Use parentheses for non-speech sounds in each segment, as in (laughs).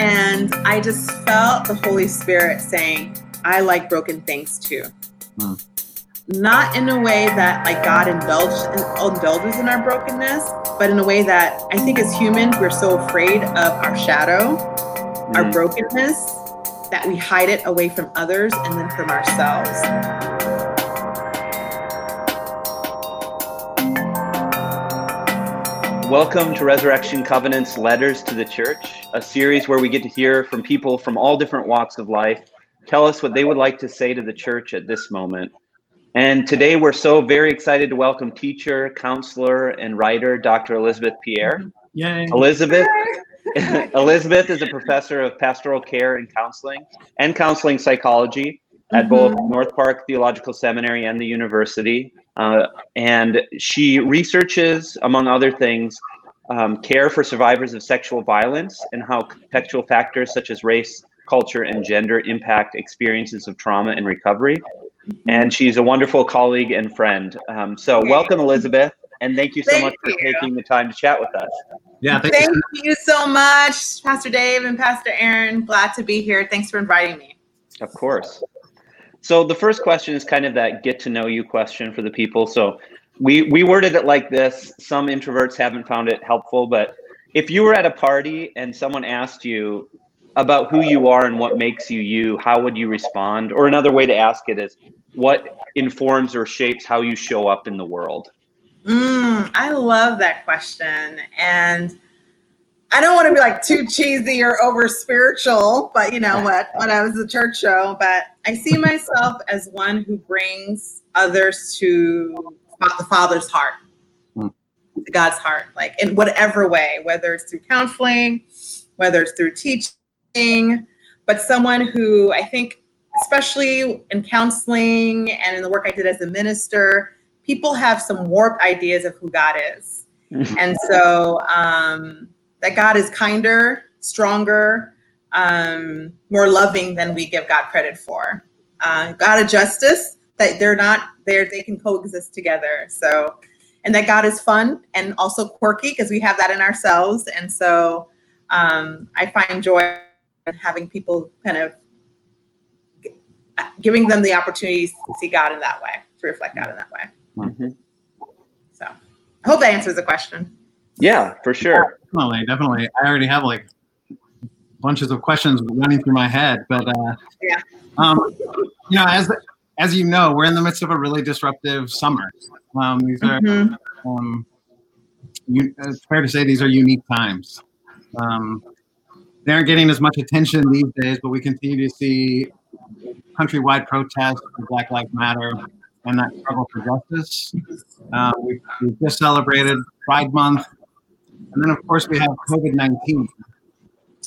And I just felt the Holy Spirit saying, I like broken things too. Hmm. Not in a way that like God indulged, indulges in our brokenness, but in a way that I think as humans, we're so afraid of our shadow, hmm. our brokenness, that we hide it away from others and then from ourselves. Welcome to Resurrection Covenant's Letters to the Church, a series where we get to hear from people from all different walks of life tell us what they would like to say to the church at this moment. And today we're so very excited to welcome teacher, counselor, and writer Dr. Elizabeth Pierre. Yay. Elizabeth (laughs) Elizabeth is a professor of pastoral care and counseling and counseling psychology at mm-hmm. both North Park Theological Seminary and the university. Uh, and she researches, among other things, um, care for survivors of sexual violence and how contextual factors such as race, culture, and gender impact experiences of trauma and recovery. And she's a wonderful colleague and friend. Um, so, welcome, Elizabeth, and thank you so thank much you. for taking the time to chat with us. Yeah, thank, thank you. you so much, Pastor Dave and Pastor Aaron. Glad to be here. Thanks for inviting me. Of course. So the first question is kind of that get to know you question for the people. So we we worded it like this. Some introverts haven't found it helpful, but if you were at a party and someone asked you about who you are and what makes you you, how would you respond? Or another way to ask it is what informs or shapes how you show up in the world? Mm, I love that question. And I don't want to be like too cheesy or over spiritual, but you know (laughs) what? When I was a church show, but I see myself as one who brings others to the Father's heart, to God's heart, like in whatever way, whether it's through counseling, whether it's through teaching, but someone who I think, especially in counseling and in the work I did as a minister, people have some warped ideas of who God is. (laughs) and so, um, that God is kinder, stronger, um, more loving than we give God credit for. Uh, God of justice, that they're not there, they can coexist together. So, and that God is fun and also quirky because we have that in ourselves. And so um, I find joy in having people kind of giving them the opportunity to see God in that way, to reflect God in that way. Mm-hmm. So I hope that answers the question. Yeah, for sure. Definitely, definitely. I already have like bunches of questions running through my head, but uh, yeah. Um, you know, as as you know, we're in the midst of a really disruptive summer. Um, these are, mm-hmm. um, you, it's fair to say, these are unique times. Um, they aren't getting as much attention these days, but we continue to see countrywide protests for Black Lives Matter and that struggle for justice. Uh, we, we just celebrated Pride Month and then, of course, we have COVID 19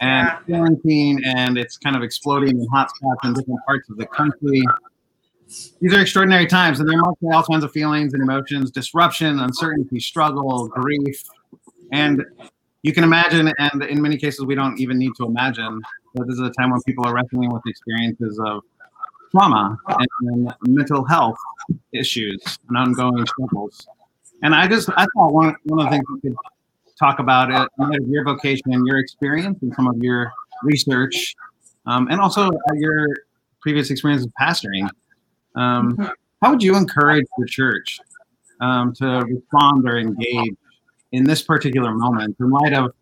and quarantine, and it's kind of exploding in hotspots in different parts of the country. These are extraordinary times, and there must be all kinds of feelings and emotions disruption, uncertainty, struggle, grief. And you can imagine, and in many cases, we don't even need to imagine that this is a time when people are wrestling with experiences of trauma and mental health issues and ongoing struggles. And I just, I thought one, one of the things we could talk about it, your vocation and your experience and some of your research, um, and also your previous experience of pastoring. Um, mm-hmm. how would you encourage the church um, to respond or engage in this particular moment in light of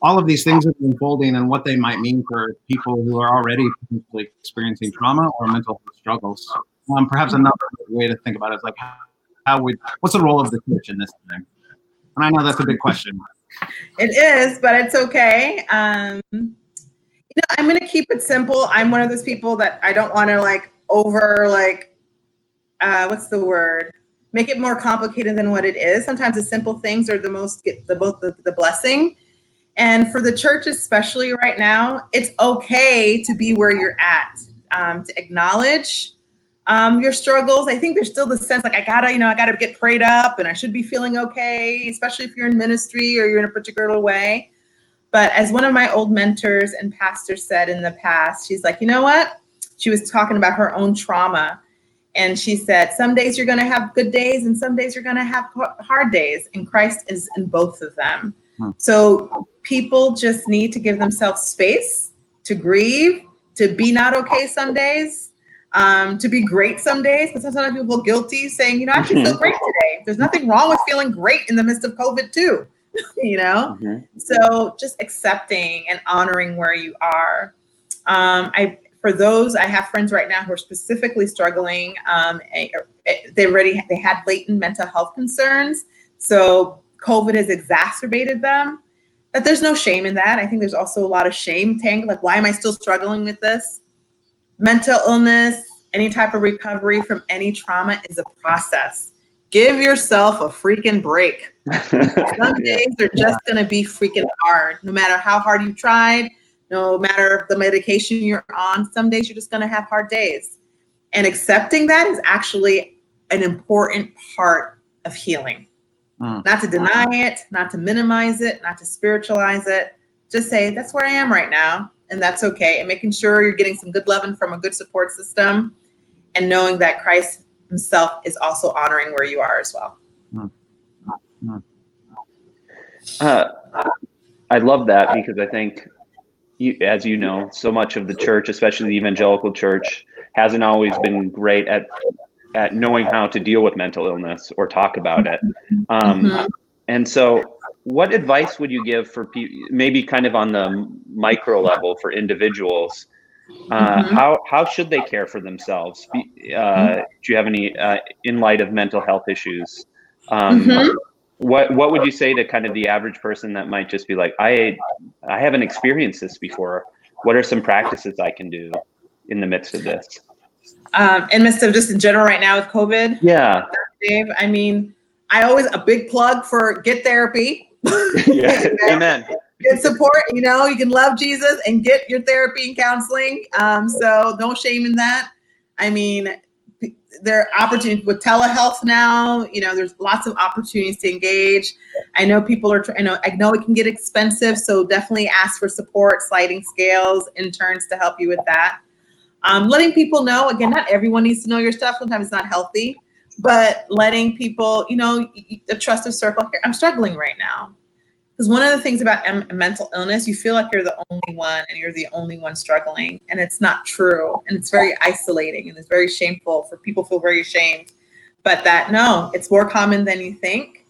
all of these things that are unfolding and what they might mean for people who are already experiencing trauma or mental health struggles? Um, perhaps another way to think about it is like, how would what's the role of the church in this time? And I know that's a big question. It is, but it's okay. Um, you know, I'm going to keep it simple. I'm one of those people that I don't want to like over like, uh, what's the word? Make it more complicated than what it is. Sometimes the simple things are the most get the both the, the blessing. And for the church, especially right now, it's okay to be where you're at, um, to acknowledge um, your struggles. I think there's still the sense like I gotta, you know, I gotta get prayed up and I should be feeling okay, especially if you're in ministry or you're in a particular way. But as one of my old mentors and pastors said in the past, she's like, you know what? She was talking about her own trauma. And she said, some days you're going to have good days and some days you're going to have hard days. And Christ is in both of them. Hmm. So people just need to give themselves space to grieve, to be not okay some days, um, to be great some days. Because sometimes people feel guilty saying, you know, I actually feel great today. There's nothing wrong with feeling great in the midst of COVID too. (laughs) you know, mm-hmm. so just accepting and honoring where you are. Um, I for those I have friends right now who are specifically struggling. Um, they already they had latent mental health concerns, so COVID has exacerbated them. But there's no shame in that. I think there's also a lot of shame tangled. Like, why am I still struggling with this? Mental illness, any type of recovery from any trauma is a process. Give yourself a freaking break. (laughs) Some days are just going to be freaking hard, no matter how hard you tried, no matter the medication you're on. Some days you're just going to have hard days. And accepting that is actually an important part of healing. Mm. Not to deny it, not to minimize it, not to spiritualize it. Just say, that's where I am right now. And that's okay. And making sure you're getting some good loving from a good support system and knowing that Christ himself is also honoring where you are as well. Mm. Mm. Uh, I love that because I think, you, as you know, so much of the church, especially the evangelical church, hasn't always been great at at knowing how to deal with mental illness or talk about it. Um, mm-hmm. And so, what advice would you give for people, maybe kind of on the micro level for individuals? Uh, mm-hmm. How how should they care for themselves? Uh, mm-hmm. do you have any uh, in light of mental health issues? Um, mm-hmm. what what would you say to kind of the average person that might just be like, I I haven't experienced this before. What are some practices I can do in the midst of this? um, in midst of just in general right now with COVID. Yeah. Dave, I mean, I always a big plug for get therapy. (laughs) yeah. (laughs) Amen. Get support. You know, you can love Jesus and get your therapy and counseling. Um, so no shame in that. I mean, there are opportunities with telehealth now. You know, there's lots of opportunities to engage. I know people are. I know. I know it can get expensive, so definitely ask for support, sliding scales, interns to help you with that. Um, letting people know again, not everyone needs to know your stuff. Sometimes it's not healthy, but letting people, you know, the trusted circle here. I'm struggling right now because one of the things about m- mental illness, you feel like you're the only one and you're the only one struggling, and it's not true, and it's very isolating and it's very shameful for people feel very ashamed. But that no, it's more common than you think.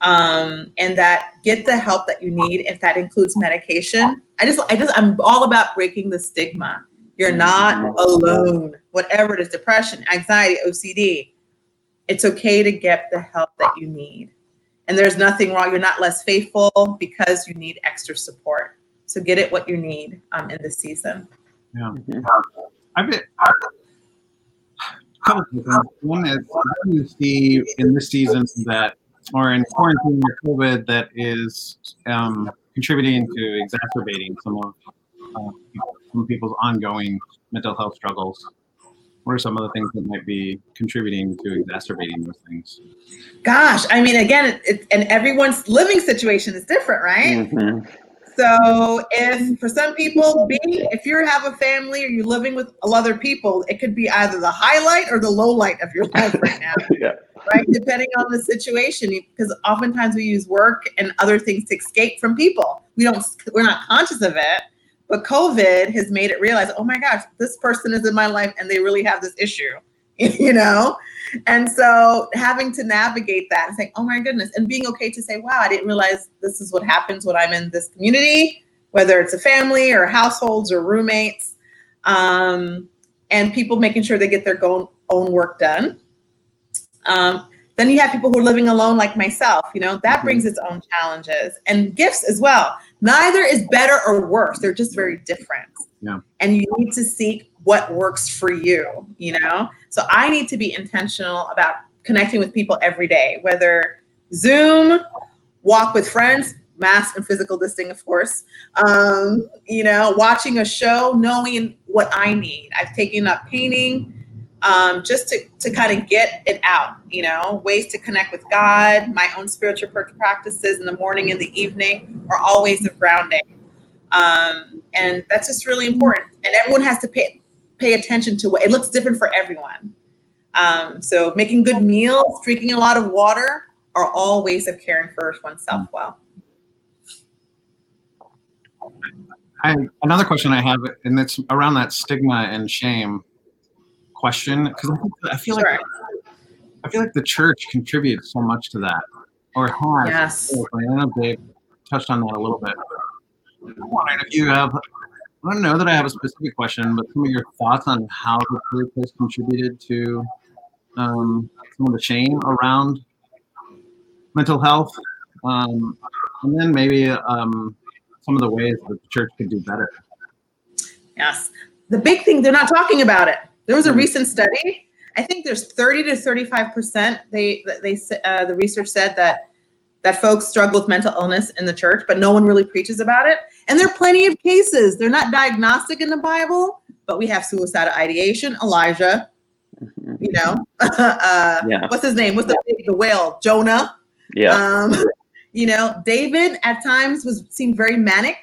Um, and that get the help that you need if that includes medication. I just, I just, I'm all about breaking the stigma you're not alone. Whatever it is depression, anxiety, OCD it's okay to get the help that you need. And there's nothing wrong. You're not less faithful because you need extra support. So get it what you need um, in this season. Yeah. I've been. One is what do you see in this season that, or in quarantine or COVID, that is um, contributing to exacerbating some of uh, some people's ongoing mental health struggles? What are some of the things that might be contributing to exacerbating those things? Gosh, I mean, again, it, and everyone's living situation is different, right? Mm-hmm. So, if for some people, being if you have a family or you're living with other people, it could be either the highlight or the low light of your life right now. (laughs) yeah. Right, depending on the situation, because oftentimes we use work and other things to escape from people. We don't, we're not conscious of it, but COVID has made it realize, oh my gosh, this person is in my life and they really have this issue, (laughs) you know? And so having to navigate that and saying, oh my goodness, and being okay to say, wow, I didn't realize this is what happens when I'm in this community, whether it's a family or households or roommates, um, and people making sure they get their own, own work done. Um, then you have people who are living alone, like myself. You know that mm-hmm. brings its own challenges and gifts as well. Neither is better or worse; they're just very different. Yeah. And you need to seek what works for you. You know, so I need to be intentional about connecting with people every day, whether Zoom, walk with friends, mask and physical distancing, of course. Um, you know, watching a show, knowing what I need. I've taken up painting um, just to, to kind of get it out, you know, ways to connect with God, my own spiritual practices in the morning and the evening are always of grounding. Um, and that's just really important. And everyone has to pay, pay attention to what it looks different for everyone. Um, so making good meals, drinking a lot of water are all ways of caring for oneself well. I, another question I have, and it's around that stigma and shame question, because I, I, feel sure. like I feel like the church contributes so much to that, or has. Yes. I know Dave touched on that a little bit. I'm wondering if you have. I don't know that I have a specific question, but some of your thoughts on how the church has contributed to um, some of the shame around mental health, um, and then maybe um, some of the ways that the church could do better. Yes. The big thing, they're not talking about it. There was a hmm. recent study. I think there's 30 to 35 percent. They they uh, the research said that that folks struggle with mental illness in the church, but no one really preaches about it. And there are plenty of cases. They're not diagnostic in the Bible, but we have suicidal ideation. Elijah, mm-hmm. you know, (laughs) uh, yeah. what's his name? What's the the whale? Jonah. Yeah. Um, (laughs) you know, David at times was seemed very manic.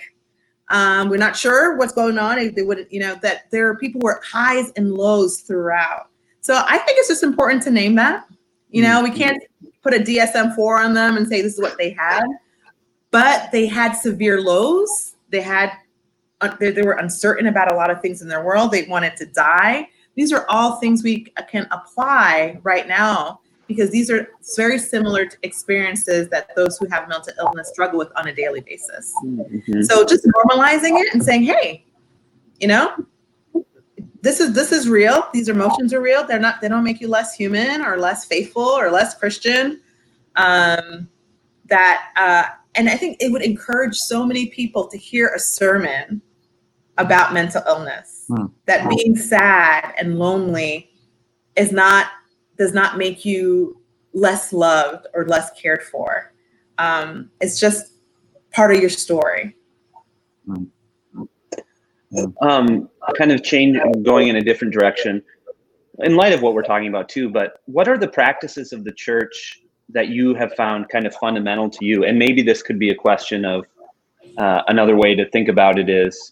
Um, we're not sure what's going on. They would, you know, that there are people who are highs and lows throughout. So I think it's just important to name that. You know, we can't put a DSM four on them and say this is what they had, but they had severe lows. They had, uh, they, they were uncertain about a lot of things in their world. They wanted to die. These are all things we can apply right now because these are very similar experiences that those who have mental illness struggle with on a daily basis. Mm-hmm. So just normalizing it and saying, "Hey, you know, this is this is real. These emotions are real. They're not. They don't make you less human or less faithful or less Christian." Um, that uh, and I think it would encourage so many people to hear a sermon about mental illness. Mm. That being sad and lonely is not does not make you less loved or less cared for. Um, it's just part of your story. Um, kind of change, going in a different direction in light of what we're talking about too. But what are the practices of the church that you have found kind of fundamental to you? And maybe this could be a question of uh, another way to think about it is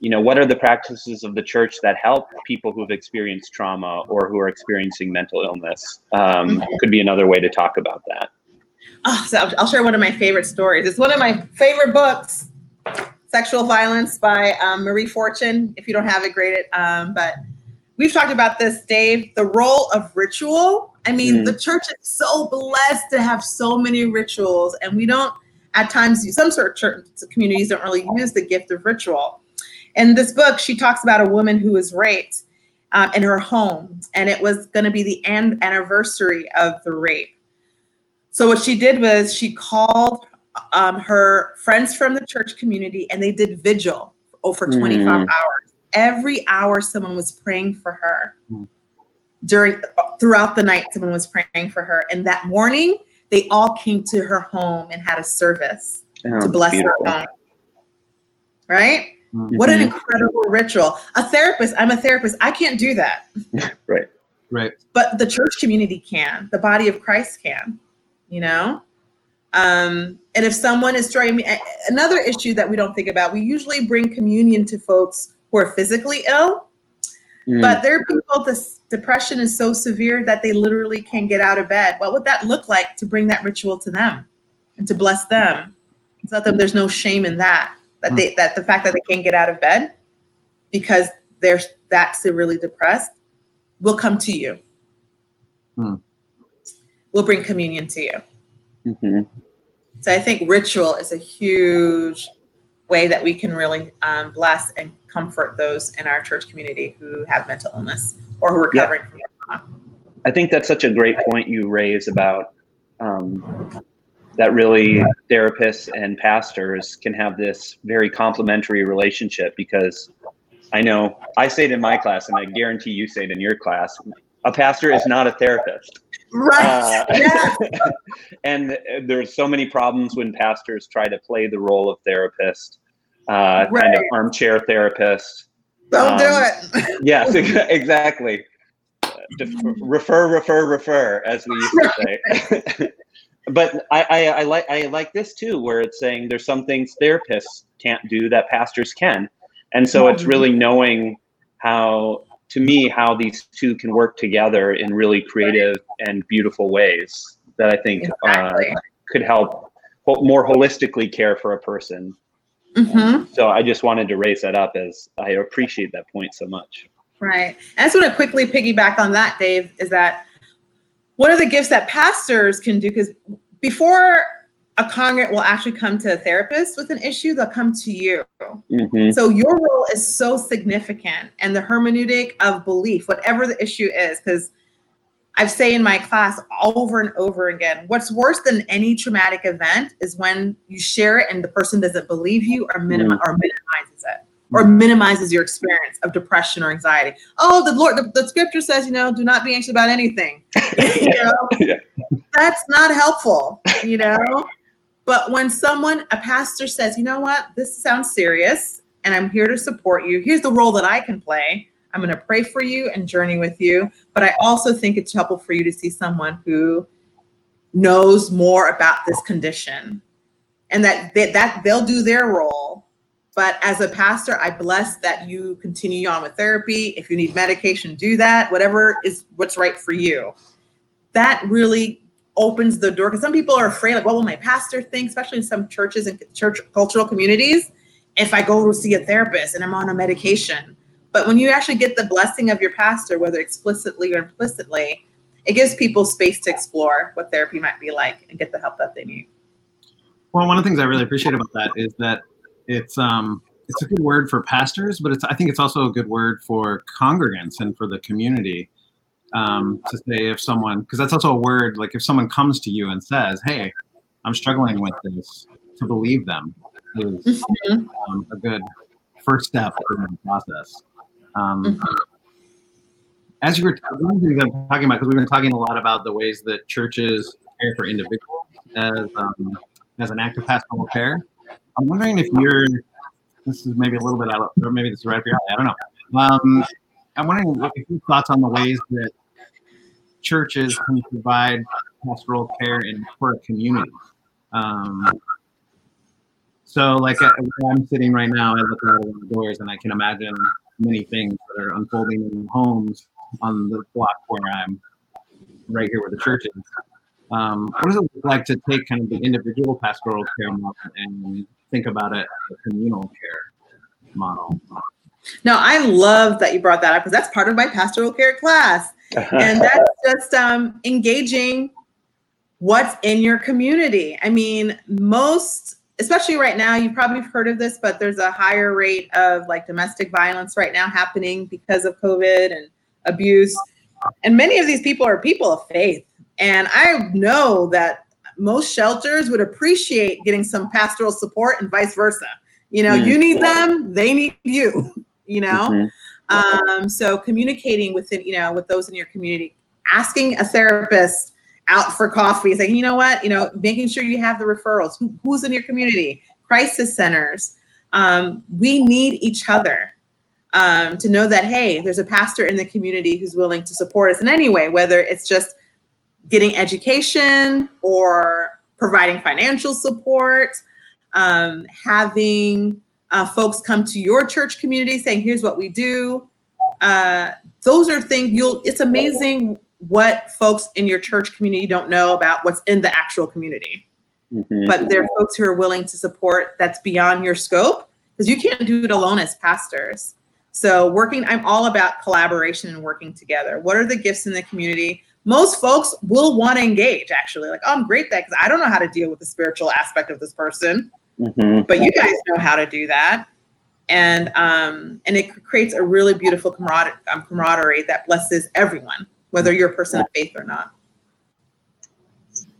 you know what are the practices of the church that help people who've experienced trauma or who are experiencing mental illness? Um, mm-hmm. could be another way to talk about that. Oh, so i'll share one of my favorite stories. It's one of my favorite books sexual violence by um, marie fortune if you don't have it great it um, but we've talked about this dave the role of ritual. I mean mm-hmm. the church is so blessed to have so many rituals and we don't at times some sort of church communities don't really use the gift of ritual in this book, she talks about a woman who was raped um, in her home, and it was going to be the an- anniversary of the rape. So what she did was she called um, her friends from the church community, and they did vigil over 25 mm. hours. Every hour, someone was praying for her. Mm. During throughout the night, someone was praying for her, and that morning, they all came to her home and had a service oh, to bless beautiful. her home. Right? Mm-hmm. What an incredible ritual. A therapist, I'm a therapist. I can't do that. (laughs) right. Right. But the church community can, the body of Christ can, you know? Um, and if someone is trying, another issue that we don't think about, we usually bring communion to folks who are physically ill, mm. but there are people, this depression is so severe that they literally can't get out of bed. What would that look like to bring that ritual to them and to bless them? It's not that there's no shame in that that they that the fact that they can't get out of bed because they're that severely depressed will come to you. Hmm. We'll bring communion to you. Mm-hmm. So I think ritual is a huge way that we can really um, bless and comfort those in our church community who have mental illness or who are recovering yeah. from trauma. I think that's such a great point you raise about um, that really therapists and pastors can have this very complementary relationship because I know I say it in my class, and I guarantee you say it in your class. A pastor is not a therapist. Right. Uh, yeah. (laughs) and there's so many problems when pastors try to play the role of therapist, uh, right. kind of armchair therapist. Don't um, do it. yes, (laughs) exactly. Uh, refer, refer, refer, as we used to say (laughs) but I, I, I, like I like this too, where it's saying there's some things therapists can't do that pastors can, and so it's really knowing how, to me, how these two can work together in really creative and beautiful ways that I think uh, exactly. uh, could help more holistically care for a person. Mm-hmm. so I just wanted to raise that up as I appreciate that point so much. Right. And I just want to quickly piggyback on that, Dave, is that one of the gifts that pastors can do, because before a congregant will actually come to a therapist with an issue, they'll come to you. Mm-hmm. So your role is so significant and the hermeneutic of belief, whatever the issue is, because I say in my class over and over again, what's worse than any traumatic event is when you share it and the person doesn't believe you or, minim- mm-hmm. or minimizes it or minimizes your experience of depression or anxiety. Oh, the Lord, the, the scripture says, you know, do not be anxious about anything. (laughs) you know, yeah. that's not helpful, you know. But when someone, a pastor says, you know what, this sounds serious and I'm here to support you, here's the role that I can play. I'm going to pray for you and journey with you. But I also think it's helpful for you to see someone who knows more about this condition and that they, that they'll do their role. But as a pastor, I bless that you continue on with therapy. If you need medication, do that. Whatever is what's right for you. That really opens the door because some people are afraid, like, what will my pastor think, especially in some churches and church cultural communities, if I go to see a therapist and I'm on a medication. But when you actually get the blessing of your pastor, whether explicitly or implicitly, it gives people space to explore what therapy might be like and get the help that they need. Well, one of the things I really appreciate about that is that it's um it's a good word for pastors, but it's I think it's also a good word for congregants and for the community um, to say if someone, because that's also a word, like if someone comes to you and says, hey, I'm struggling with this, to believe them is mm-hmm. um, a good first step in the process. Um, mm-hmm. As you were talking about, because we've been talking a lot about the ways that churches care for individuals as, um, as an act of pastoral care. I'm wondering if you're, this is maybe a little bit out, of or maybe this is right up your alley, I don't know. Um, I'm wondering if your thoughts on the ways that churches can provide pastoral care in for community. Um, so, like uh, I'm sitting right now, I look out of the doors and I can imagine many things that are unfolding in homes on the block where I'm right here where the church is. Um, what does it look like to take kind of the individual pastoral care model and think about it as a communal care model? No, I love that you brought that up because that's part of my pastoral care class. (laughs) and that's just um, engaging what's in your community. I mean, most, especially right now, you probably have heard of this, but there's a higher rate of like domestic violence right now happening because of COVID and abuse. And many of these people are people of faith. And I know that most shelters would appreciate getting some pastoral support and vice versa. You know, you need them, they need you (laughs) you know? Mm-hmm. um, so communicating with you know with those in your community asking a therapist out for coffee saying you know what? You know making sure you have the referrals. Who, who's in your community? Crisis centers. Um, we need each other um, to know that hey there's a pastor in the community who's willing to support us in any way whether it's just getting education or providing financial support um, having uh, folks come to your church community saying, here's what we do. Uh, those are things you'll, it's amazing what folks in your church community don't know about what's in the actual community. Mm-hmm. But there are folks who are willing to support that's beyond your scope because you can't do it alone as pastors. So, working, I'm all about collaboration and working together. What are the gifts in the community? Most folks will want to engage actually, like, oh, I'm great that because I don't know how to deal with the spiritual aspect of this person. Mm-hmm. But you guys know how to do that. And um, and it creates a really beautiful camaraderie, um, camaraderie that blesses everyone, whether you're a person of faith or not.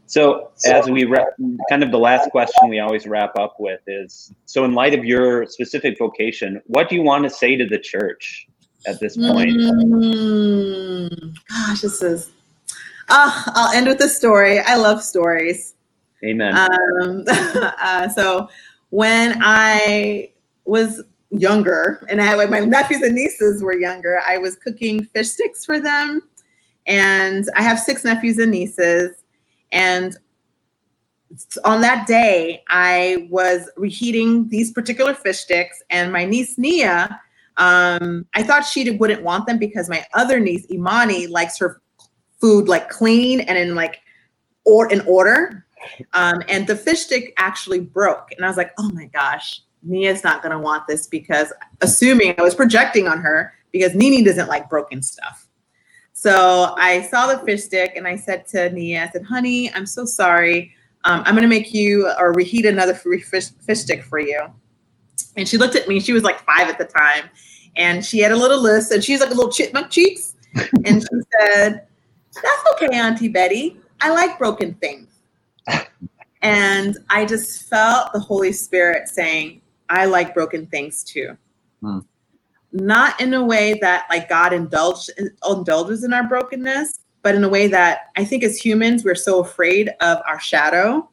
So, as we wrap, kind of the last question we always wrap up with is so, in light of your specific vocation, what do you want to say to the church at this point? Mm, gosh, this is. Uh, I'll end with a story. I love stories. Amen. Um, (laughs) uh, so when I was younger, and I had my nephews and nieces were younger, I was cooking fish sticks for them. And I have six nephews and nieces. And on that day, I was reheating these particular fish sticks, and my niece Nia, um, I thought she wouldn't want them because my other niece Imani likes her food like clean and in like or in order. Um, and the fish stick actually broke. And I was like, oh my gosh, Nia's not to want this because, assuming I was projecting on her, because Nini doesn't like broken stuff. So I saw the fish stick and I said to Nia, I said, honey, I'm so sorry. Um, I'm to make you or reheat another fish, fish stick for you. And she looked at me. She was like five at the time. And she had a little list and she's like a little chipmunk cheeks. and she said, That's okay, Auntie Betty. I like broken things. (laughs) and I just felt the Holy Spirit saying, I like broken things too. Hmm. Not in a way that like God indulged, indulges in our brokenness, but in a way that I think as humans, we're so afraid of our shadow,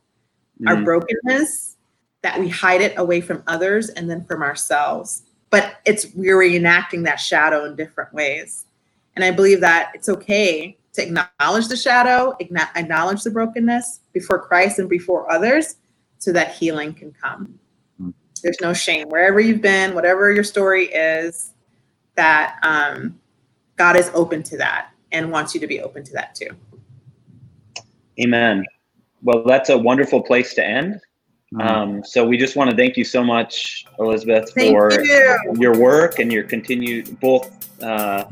mm. our brokenness, that we hide it away from others and then from ourselves. But it's we're reenacting that shadow in different ways. And I believe that it's okay to acknowledge the shadow, acknowledge the brokenness before Christ and before others so that healing can come. Mm. There's no shame. Wherever you've been, whatever your story is, that um, God is open to that and wants you to be open to that too. Amen. Well, that's a wonderful place to end. Mm-hmm. Um, so we just want to thank you so much, Elizabeth, thank for you. your work and your continued both uh,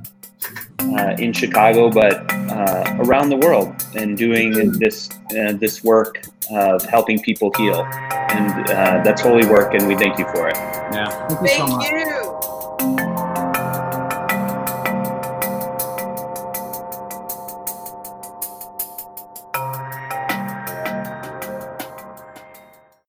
uh, in Chicago, but uh, around the world, and doing this uh, this work of helping people heal. And uh, that's holy work, and we thank you for it. Yeah, thank you thank so much. You.